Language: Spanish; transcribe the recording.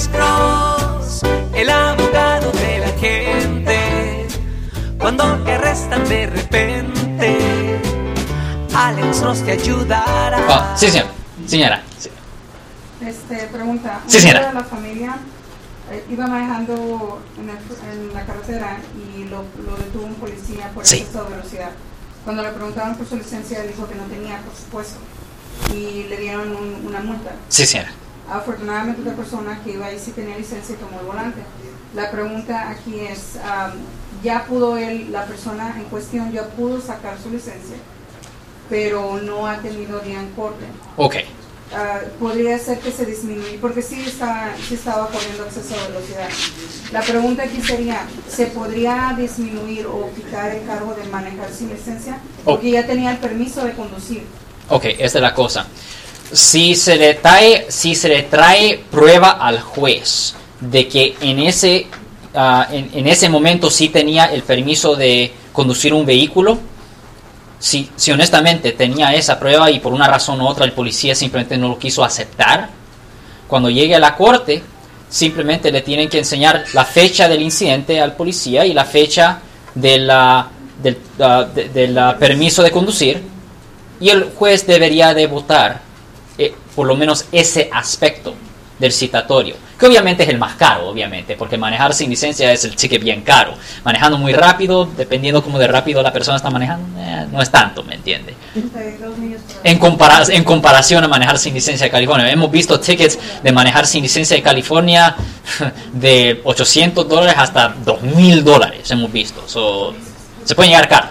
Alex Cross, el abogado de la gente. Cuando te arrestan de repente, Alex Cross te ayudará. Ah, sí, señor. Señora. sí. Este, pregunta. Sí, señora. de la familia eh, iba manejando en, el- en la carretera y lo, lo detuvo un policía por Sí. exceso de velocidad. Cuando le preguntaron por su licencia, dijo que no tenía, por supuesto, y le dieron un- una multa. Sí, señora. Afortunadamente, otra persona que iba ahí sí tenía licencia y tomó el volante. La pregunta aquí es: am, ¿ya pudo él, la persona en cuestión, ya pudo sacar su licencia, pero no ha tenido día en corte? Ok. Ah, podría ser que se disminuya, porque sí, está, sí estaba corriendo exceso de velocidad. La pregunta aquí sería, ¿se podría disminuir o quitar el cargo de manejar sin licencia? Oh. Porque ya tenía el permiso de conducir. Ok, esta es la cosa. Si se le trae, si se le trae prueba al juez de que en ese, ah, en, ese momento sí tenía el permiso de conducir un vehículo, si, honestamente tenía esa prueba y por una razón u otra el policía simplemente no lo quiso aceptar, cuando llegue a la corte, simplemente le tienen que enseñar la fecha del incidente al policía y la fecha de la- del ah, ah, permiso de conducir y el juez debería de votar por lo menos ese aspecto del citatorio, que obviamente es el más caro, obviamente, porque manejar sin licencia es el ticket bien caro. Manejando muy rápido, dependiendo cómo de rápido la persona está manejando, eh, no es tanto, ¿me entiende? En, compara- en comparación a manejar sin licencia de California. Hemos visto tickets de manejar sin licencia de California de 800 dólares hasta 2000 dólares, hemos visto. So, se pueden llegar caros.